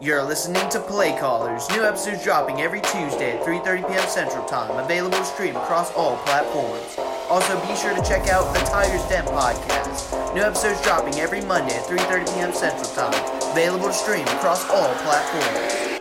You're listening to Play Callers. New episodes dropping every Tuesday at 3:30 p.m. Central Time. Available to stream across all platforms. Also, be sure to check out the Tigers Den podcast. New episodes dropping every Monday at 3:30 p.m. Central Time. Available to stream across all platforms.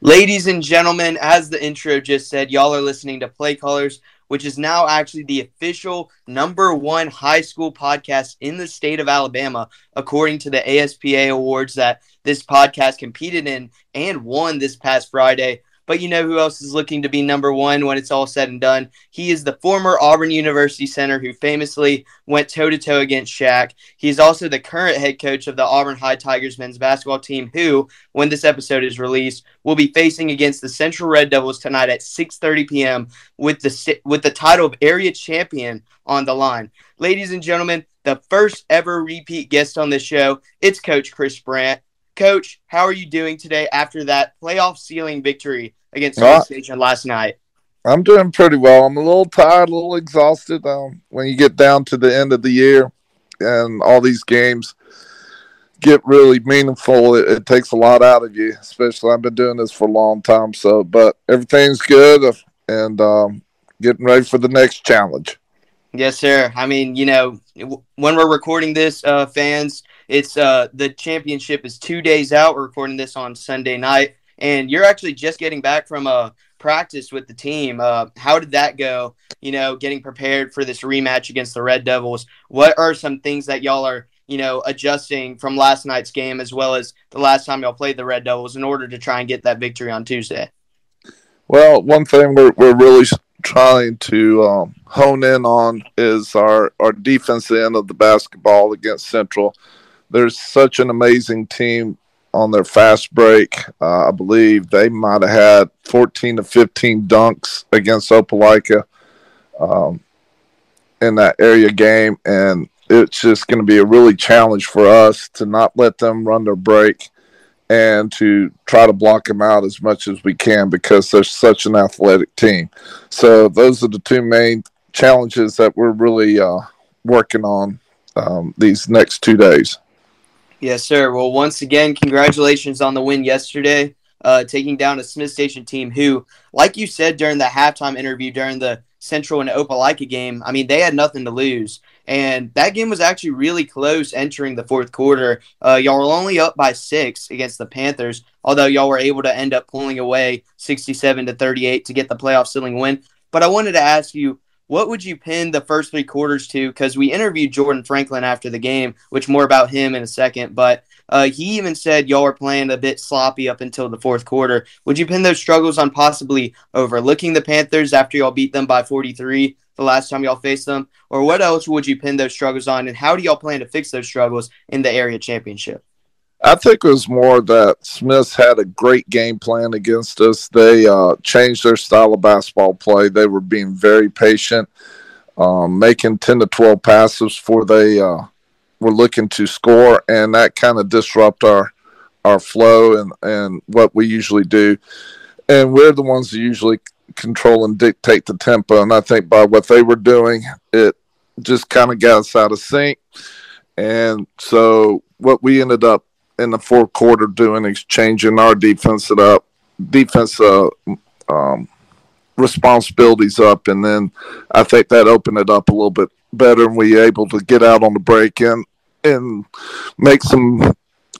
Ladies and gentlemen, as the intro just said, y'all are listening to Play Callers which is now actually the official number one high school podcast in the state of Alabama, according to the ASPA awards that this podcast competed in and won this past Friday. But you know who else is looking to be number one when it's all said and done? He is the former Auburn University center who famously went toe to toe against Shaq. He's also the current head coach of the Auburn High Tigers men's basketball team, who, when this episode is released, will be facing against the Central Red Devils tonight at 6:30 p.m. with the with the title of area champion on the line. Ladies and gentlemen, the first ever repeat guest on this show, it's Coach Chris Brandt. Coach, how are you doing today after that playoff sealing victory against Smiths Station last night? I'm doing pretty well. I'm a little tired, a little exhausted. Um, when you get down to the end of the year and all these games get really meaningful, it, it, takes a lot out of you. Especially, I've been doing this for a long time. So, but everything's good and um, getting ready for the next challenge. Yes, sir. I mean, you know, when we're recording this, uh, fans, it's uh, the championship is two days out. We're recording this on Sunday night and you're actually just getting back from a practice with the team. Uh, how did that go? You know, getting prepared for this rematch against the Red Devils. What are some things that y'all are, you know, adjusting from last night's game as well as the last time y'all played the Red Devils in order to try and get that victory on Tuesday? Well, one thing we're, we're really trying to um, hone in on is our, our defense end of the basketball against Central. There's such an amazing team on their fast break. Uh, I believe they might have had 14 to 15 dunks against Opelika um, in that area game. And it's just going to be a really challenge for us to not let them run their break and to try to block them out as much as we can because they're such an athletic team. So those are the two main challenges that we're really uh, working on um, these next two days. Yes, sir. Well, once again, congratulations on the win yesterday, uh, taking down a Smith Station team who, like you said during the halftime interview during the Central and Opelika game, I mean, they had nothing to lose. And that game was actually really close entering the fourth quarter. Uh, y'all were only up by six against the Panthers, although y'all were able to end up pulling away 67 to 38 to get the playoff sealing win. But I wanted to ask you, what would you pin the first three quarters to? Because we interviewed Jordan Franklin after the game, which more about him in a second. But uh, he even said y'all were playing a bit sloppy up until the fourth quarter. Would you pin those struggles on possibly overlooking the Panthers after y'all beat them by 43 the last time y'all faced them? Or what else would you pin those struggles on? And how do y'all plan to fix those struggles in the area championship? I think it was more that Smiths had a great game plan against us. They uh, changed their style of basketball play. They were being very patient, um, making 10 to 12 passes before they uh, were looking to score, and that kind of disrupt our our flow and, and what we usually do. And we're the ones that usually control and dictate the tempo. And I think by what they were doing, it just kind of got us out of sync. And so what we ended up in the fourth quarter doing is changing our defense it up, defense uh, um, responsibilities up, and then I think that opened it up a little bit better, and we able to get out on the break and and make some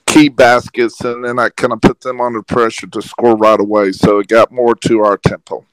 key baskets, and then I kind of put them under pressure to score right away. So it got more to our tempo.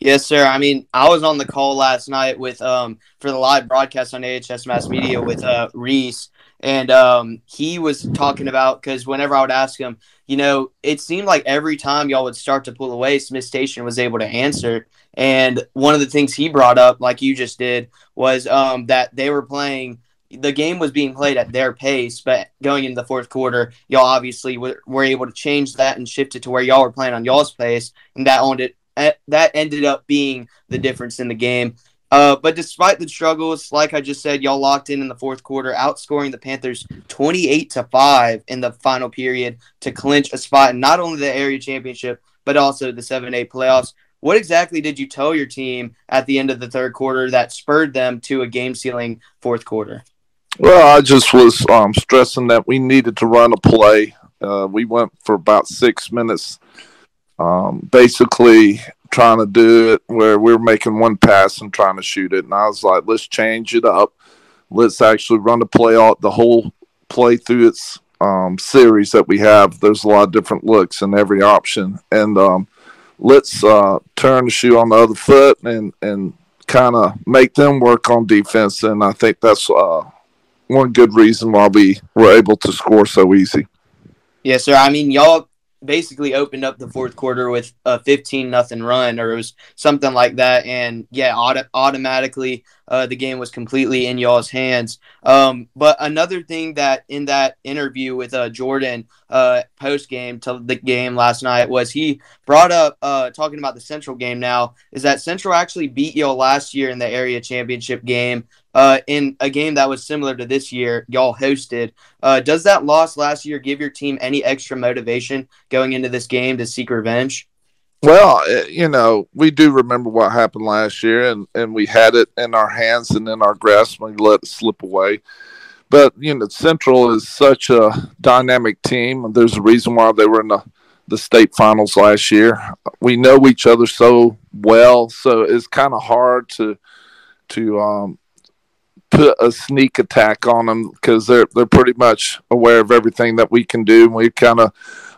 Yes, sir. I mean, I was on the call last night with um for the live broadcast on AHS Mass Media with uh Reese, and um, he was talking about because whenever I would ask him, you know, it seemed like every time y'all would start to pull away, Smith Station was able to answer. And one of the things he brought up, like you just did, was um, that they were playing. The game was being played at their pace, but going into the fourth quarter, y'all obviously were, able to change that and shift it to where y'all were playing on y'all's pace, and that owned it. Eh, that ended up being the difference in the game. Uh, but despite the struggles, like I just said, y'all locked in in the fourth quarter, outscoring the Panthers 28 to 5 in the final period to clinch a spot in not only the area championship, but also the 7A playoffs. what exactly did you tell your team at the end of the third quarter that spurred them to a game sealing fourth quarter? Well, I just was um, stressing that we needed to run a play. Uh, we went for about six minutes, um, basically trying to do it where we are making one pass and trying to shoot it. And I was like, let's change it up. Let's actually run the play out the whole play through its um, series that we have. There's a lot of different looks in every option, and um, let's uh, turn the shoe on the other foot and and kind of make them work on defense. And I think that's uh, one good reason why we were able to score so easy. Yes, sir. I mean, y'all basically opened up the fourth quarter with a 15 nothing run or it was something like that. And yeah auto- automatically uh, the game was completely in y'all's hands um, but another thing that in that interview with uh, jordan uh, post game to the game last night was he brought up uh, talking about the central game now is that central actually beat y'all last year in the area championship game uh, in a game that was similar to this year, y'all hosted. Uh, does that loss last year give your team any extra motivation going into this game to seek revenge? Well, eh, you know, we do remember what happened last year, and, and we had it in our hands and in our grasp, and we let it slip away. But, you know, Central is such a dynamic team. There's a reason why they were in the, the state finals last year. We know each other so well, so it's kind of hard to to um, put a sneak attack on them because they're they're pretty much aware of everything that we can do. And we kind of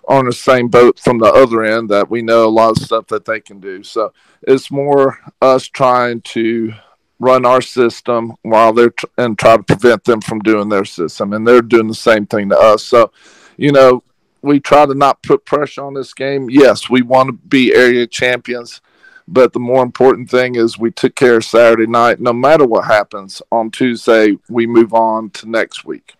on the same boat from the other end that we know a lot of stuff that they can do. So it's more us trying to run our system while they're tr- and try to prevent them from doing their system, and they're doing the same thing to us. So, you know, we try to not put pressure on this game. Yes, we want to be area champions but the more important thing is we took care of Saturday night. No matter what happens on Tuesday, we move on to next week.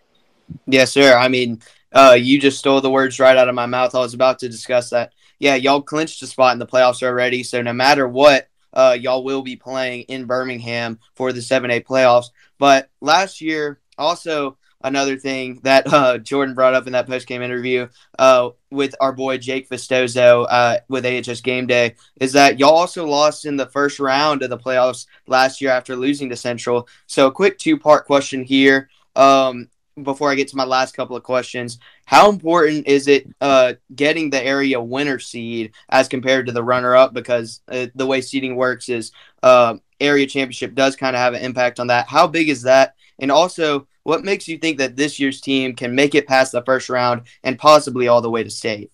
Yes, sir. I mean, uh, you just stole the words right out of my mouth. I was about to discuss that. Yeah, y'all clinched a spot in the playoffs already. So no matter what, uh, y'all will be playing in Birmingham for the 7A playoffs. But last year, also, another thing that uh, Jordan brought up in that post game interview uh, with our boy Jake Vistozo uh, with AHS Game Day is that y'all also lost in the first round of the playoffs last year after losing to Central. So, a quick two part question here. Um, before I get to my last couple of questions, how important is it uh, getting the area winner seed as compared to the runner up? Because uh, the way seeding works is uh, area championship does kind of have an impact on that. How big is that? And also, what makes you think that this year's team can make it past the first round and possibly all the way to state?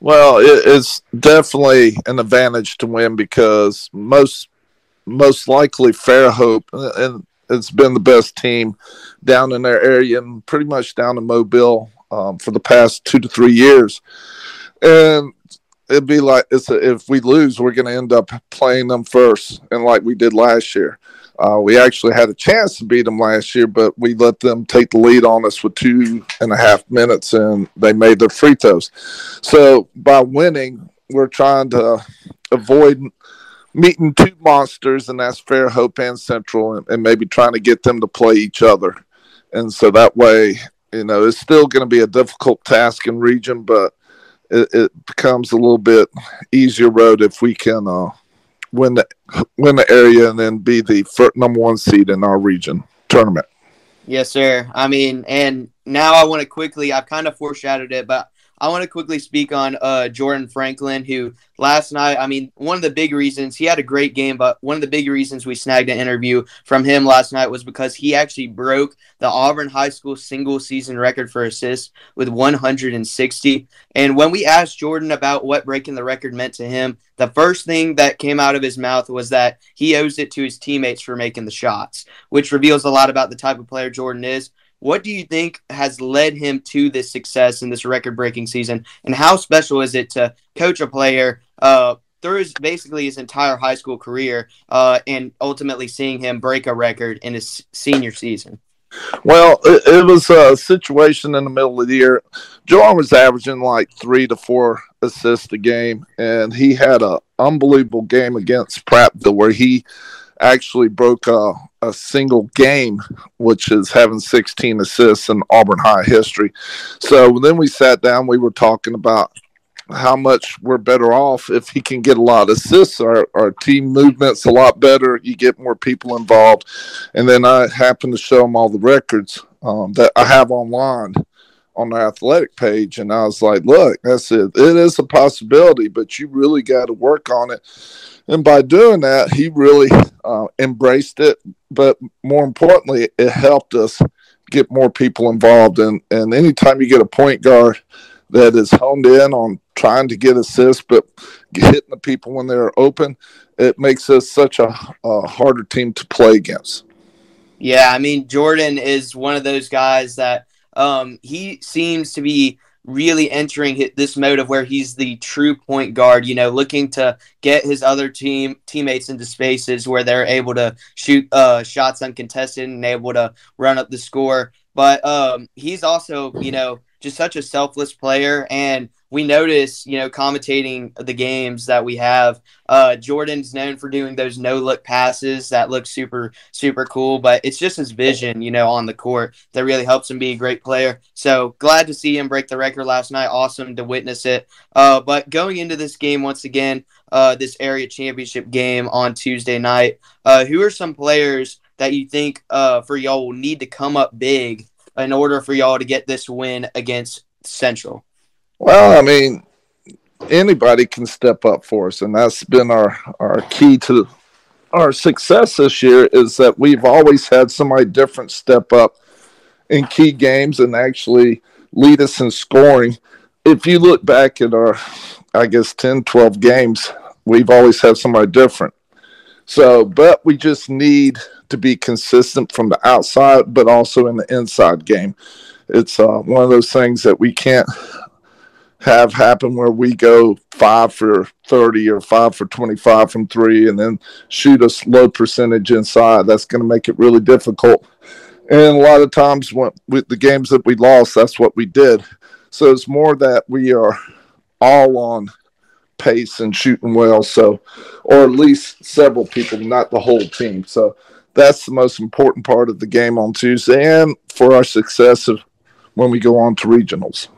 Well, it's definitely an advantage to win because most most likely Fairhope and it's been the best team down in their area and pretty much down in Mobile um, for the past two to three years. And it'd be like a, if we lose, we're going to end up playing them first, and like we did last year. Uh, we actually had a chance to beat them last year, but we let them take the lead on us with two and a half minutes, and they made their free throws. So by winning, we're trying to avoid meeting two monsters, and that's Fairhope and Central, and, and maybe trying to get them to play each other. And so that way, you know, it's still going to be a difficult task in region, but it, it, becomes a little bit easier road if we can uh, win the win the area and then be the first, number one seed in our region tournament. Yes, sir. I mean, and now I want to quickly. I've kind of foreshadowed it, but I want to quickly speak on uh, Jordan Franklin, who last night, I mean, one of the big reasons he had a great game, but one of the big reasons we snagged an interview from him last night was because he actually broke the Auburn High School single season record for assists with 160. And when we asked Jordan about what breaking the record meant to him, the first thing that came out of his mouth was that he owes it to his teammates for making the shots, which reveals a lot about the type of player Jordan is. What do you think has led him to this success in this record breaking season? And how special is it to coach a player uh, through his, basically his entire high school career uh, and ultimately seeing him break a record in his senior season? Well, it, it, was a situation in the middle of the year. Jordan was averaging like three to four assists a game, and he had an unbelievable game against Prattville where he actually broke a, a single game, which is having 16 assists in Auburn High history. So then we sat down, we were talking about how much we're better off if he can get a lot of assists. Our, our team movement's a lot better. You get more people involved. And then I happen to show him all the records um, that I have online on the athletic page. And I was like, look, that's it. It is a possibility, but you really got to work on it. And by doing that, he really uh, embraced it. But more importantly, it helped us get more people involved. And, and anytime you get a point guard that is honed in on trying to get assists, but hitting the people when they're open, it makes us such a, a harder team to play against. Yeah, I mean, Jordan is one of those guys that um, he seems to be really entering this mode of where he's the true point guard, you know, looking to get his other team teammates into spaces where they're able to shoot uh, shots uncontested and able to run up the score. But um, he's also, you know, just such a selfless player and we notice, you know, commentating the games that we have. Uh, Jordan's known for doing those no look passes that look super, super cool, but it's just his vision, you know, on the court that really helps him be a great player. So glad to see him break the record last night. Awesome to witness it. Uh, but going into this game once again, uh, this area championship game on Tuesday night, uh, who are some players that you think uh, for y'all will need to come up big in order for y'all to get this win against Central? Well, I mean, anybody can step up for us, and that's been our our key to our success this year. Is that we've always had somebody different step up in key games and actually lead us in scoring. If you look back at our, I guess 10, 12 games, we've always had somebody different. So, but we just need to be consistent from the outside, but also in the inside game. It's uh, one of those things that we can't have happen where we go five for 30 or five for 25 from three and then shoot a low percentage inside. That's going to make it really difficult. And a lot of times when, with the games that we lost, that's what we did. So it's more that we are all on pace and shooting well. So, or at least several people, not the whole team. So that's the most important part of the game on Tuesday and for our success of when we go on to regionals.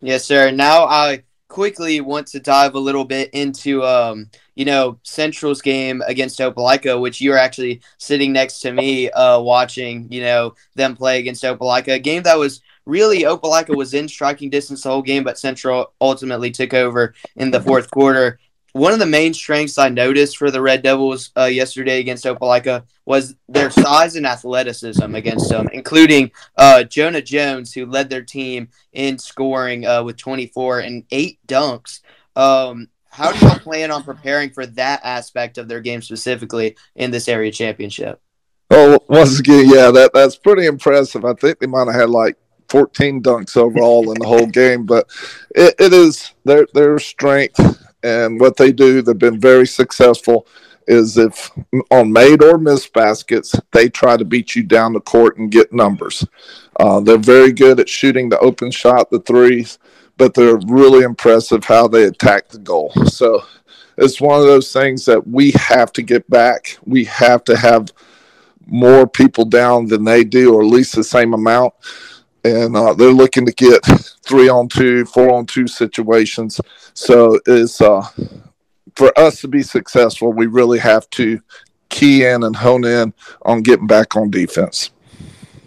Yes, sir. Now I quickly want to dive a little bit into um, you know, Central's game against Opelika, which you are actually sitting next to me uh watching, you know, them play against Opelika. A game that was really Opelika was in striking distance the whole game, but Central ultimately took over in the fourth quarter one of the main strengths I noticed for the Red Devils uh, yesterday against Opelika was their size and athleticism against them, including uh, Jonah Jones, who led their team in scoring uh, with 24 and eight dunks. Um, how do you plan on preparing for that aspect of their game specifically in this area championship? Oh, once again, yeah, that that's pretty impressive. I think they might have had like 14 dunks overall in the whole game, but it, it is their their strength and what they do, they've been very successful. Is if on made or missed baskets, they try to beat you down the court and get numbers. Uh, they're very good at shooting the open shot, the threes, but they're really impressive how they attack the goal. So it's one of those things that we have to get back. We have to have more people down than they do, or at least the same amount and uh, they're looking to get three on two, four on two situations. So it's uh, for us to be successful, we really have to key in and hone in on getting back on defense.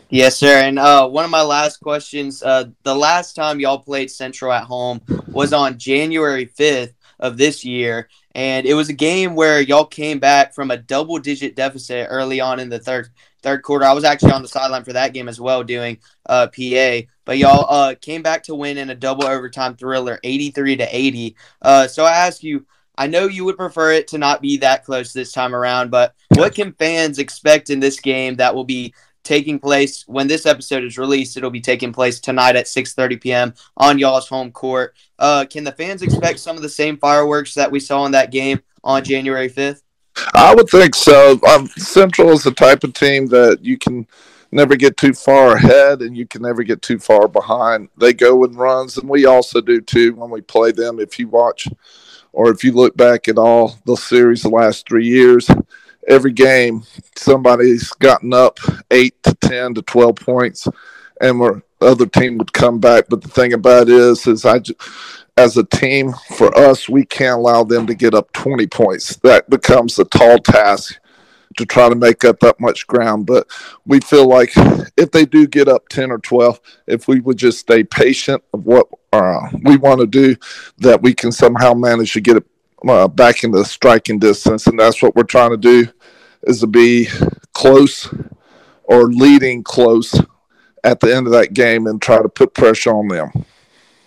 Yes, sir. And uh, one of my last questions: uh, the last time y'all played Central at home was on January fifth of this year, and it was a game where y'all came back from a double-digit deficit early on in the third third quarter. I was actually on the sideline for that game as well, doing uh, PA. But y'all uh, came back to win in a double overtime thriller, 83 to 80. Uh, so I ask you, I know you would prefer it to not be that close this time around, but what can fans expect in this game that will be taking place when this episode is released? It'll be taking place tonight at 6:30 p.m. on y'all's home court. Uh, can the fans expect some of the same fireworks that we saw in that game on January 5th? I would think so. Um, Central is the type of team that you can never get too far ahead and you can never get too far behind. They go in runs, and we also do too when we play them. If you watch or if you look back at all the series the last three years, every game somebody's gotten up eight to ten to twelve points, and the other team would come back. But the thing about it is, is I as a team, for us, we can't allow them to get up 20 points. That becomes a tall task to try to make up that much ground. But we feel like if they do get up 10 or 12, if we would just stay patient of what uh, we want to do, that we can somehow manage to get it uh, back into striking distance. And that's what we're trying to do is to be close or leading close at the end of that game and try to put pressure on them.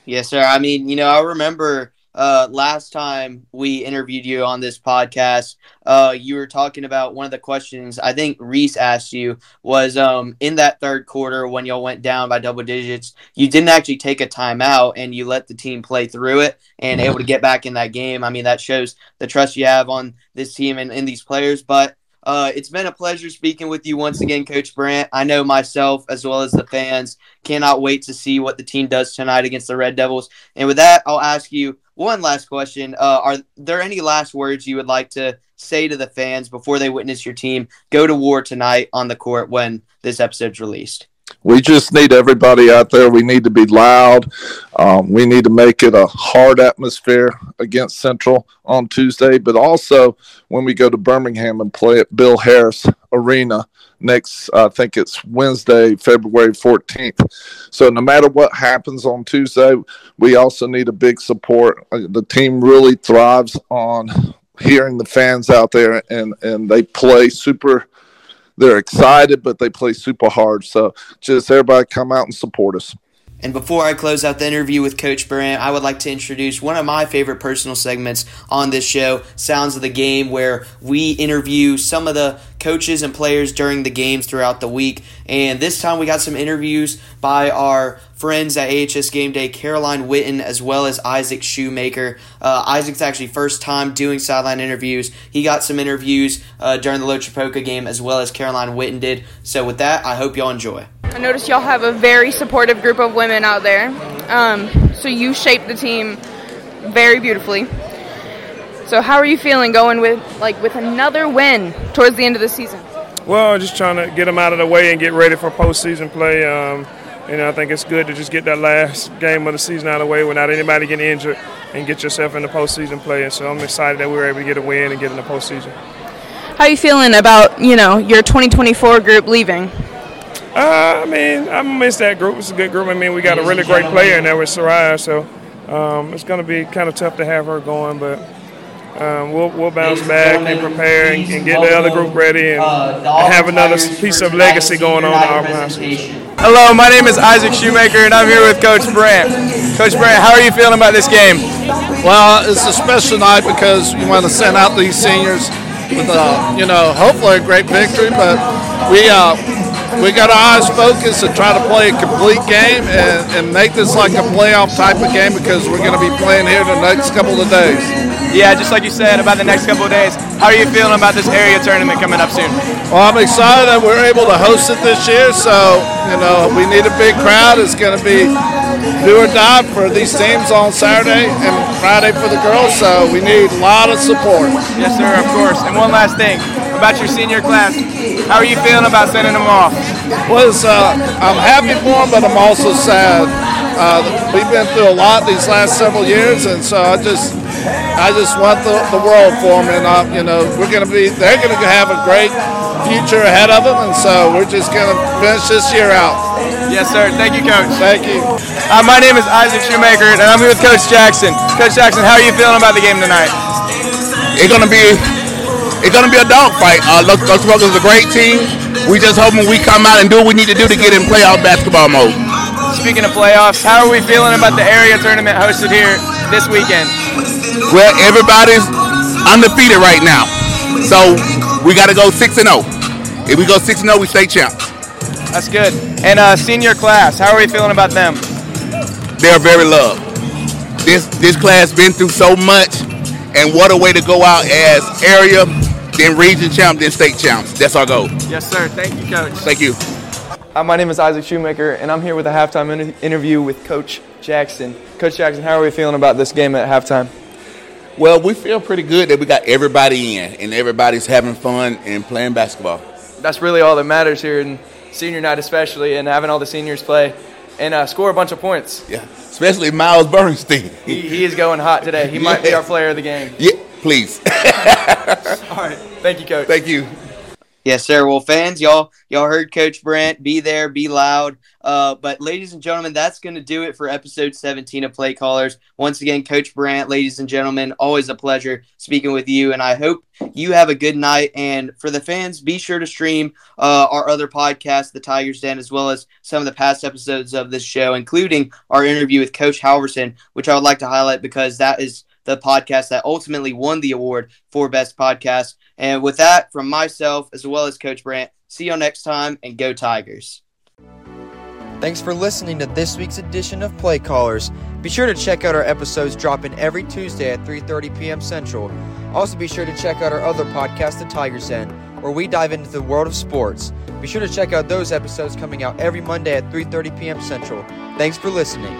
Yes, sir. I mean, you know, I remember uh, last time we interviewed you on this podcast, uh, you were talking about one of the questions I think Reese asked you was um, in that third quarter when y'all went down by double digits, you didn't actually take a timeout and you let the team play through it and able to get back in that game. I mean, that shows the trust you have on this team and in these players. But uh, it's been a pleasure speaking with you once again, Coach Brandt. I know myself as well as the fans cannot wait to see what the team does tonight against the Red Devils. And with that, I'll ask you one last question. Uh, are there any last words you would like to say to the fans before they witness your team go to war tonight on the court when this episode's released? We just need everybody out there. We need to be loud. Um, we need to make it a hard atmosphere against Central on Tuesday, but also when we go to Birmingham and play at Bill Harris Arena next, I think it's Wednesday, February 14th. So no matter what happens on Tuesday, we also need a big support. Uh, the team really thrives on hearing the fans out there, and, and they play super they're excited, but they play super hard. So just everybody come out and support us. And before I close out the interview with Coach Brandt, I would like to introduce one of my favorite personal segments on this show, Sounds of the Game, where we interview some of the coaches and players during the games throughout the week. And this time we got some interviews by our friends at AHS Game Day, Caroline Witten, as well as Isaac Shoemaker. Uh, Isaac's actually first time doing sideline interviews. He got some interviews uh, during the Loachapoka game, as well as Caroline Witten did. So with that, I hope y'all enjoy. I noticed y'all have a very supportive group of women out there. Um, so you shaped the team very beautifully. So how are you feeling going with like with another win towards the end of the season? Well, just trying to get them out of the way and get ready for postseason play. Um, you know, I think it's good to just get that last game of the season out of the way without anybody getting injured and get yourself into postseason play. And so I'm excited that we were able to get a win and get in the postseason. How are you feeling about you know your 2024 group leaving? Uh, I mean, I miss that group. It's a good group. I mean, we got a really great player in there with Soraya, so um, it's going to be kind of tough to have her going, but um, we'll, we'll bounce back and prepare and, and, get the other group ready and, and have another piece of legacy going on in our house. Hello, my name is Isaac Shoemaker, and I'm here with Coach Brandt. Coach Brandt, how are you feeling about this game? Well, it's a special night because we want to send out these seniors with a, you know, hopefully a great victory, but we uh, we got our eyes focused and try to play a complete game and, and make this like a playoff type of game because we're going to be playing here the next couple of days. Yeah, just like you said about the next couple of days. How are you feeling about this area tournament coming up soon? Well, I'm excited that we're able to host it this year. So, you know, we need a big crowd. It's going to be do or die for these teams on Saturday and Friday for the girls. So we need a lot of support. Yes, sir, of course. And one last thing about your senior class. How are you feeling about sending them off? Well, uh, I'm happy for them, but I'm also sad. Uh, we've been through a lot these last several years, and so I just, I just want the, the world for them. And uh, you know, we're going to be, they're going to have a great future ahead of them, and so we're just going to finish this year out. Yes, sir. Thank you, Coach. Thank you. Uh, my name is Isaac Shoemaker, and I'm here with Coach Jackson. Coach Jackson, how are you feeling about the game tonight? It's going to be it's to be a dogfight. Uh, Los, Los is a great team. We just hoping we come out and do what we need to do to get in playoff basketball mode. Speaking of playoffs, how are we feeling about the area tournament hosted here this weekend? Well, everybody's undefeated right now, so we got to go six and zero. Oh. If we go six and zero, oh, we stay champs. That's good. And uh, senior class, how are we feeling about them? They're very loved. This this class been through so much, and what a way to go out as area then region champ, then state champs. That's our goal. Yes, sir. Thank you, Coach. Thank you. Hi, my name is Isaac Shoemaker, and I'm here with a halftime inter- interview with Coach Jackson. Coach Jackson, how are we feeling about this game at halftime? Well, we feel pretty good that we got everybody in, and everybody's having fun and playing basketball. That's really all that matters here in senior night, especially, and having all the seniors play and uh, score a bunch of points. Yeah. especially Miles Bernstein. He, he is going hot today. He might be our player of the game. Yeah, please. All right. Thank you, coach. Thank you. Yes, sir. Well, fans, y'all, y'all heard Coach Brent. Be there, be loud. Uh, but, ladies and gentlemen, that's going to do it for episode 17 of Play Callers. Once again, Coach Brandt, ladies and gentlemen, always a pleasure speaking with you. And I hope you have a good night. And for the fans, be sure to stream uh, our other podcast, The Tigers Den, as well as some of the past episodes of this show, including our interview with Coach Halverson, which I would like to highlight because that is the podcast that ultimately won the award for Best Podcast. And with that, from myself as well as Coach Brandt, see you next time and go Tigers. Thanks for listening to this week's edition of Play Callers. Be sure to check out our episodes dropping every Tuesday at 3:30 p.m. Central. Also be sure to check out our other podcast, The Tigers Den, where we dive into the world of sports. Be sure to check out those episodes coming out every Monday at 3:30 p.m. Central. Thanks for listening.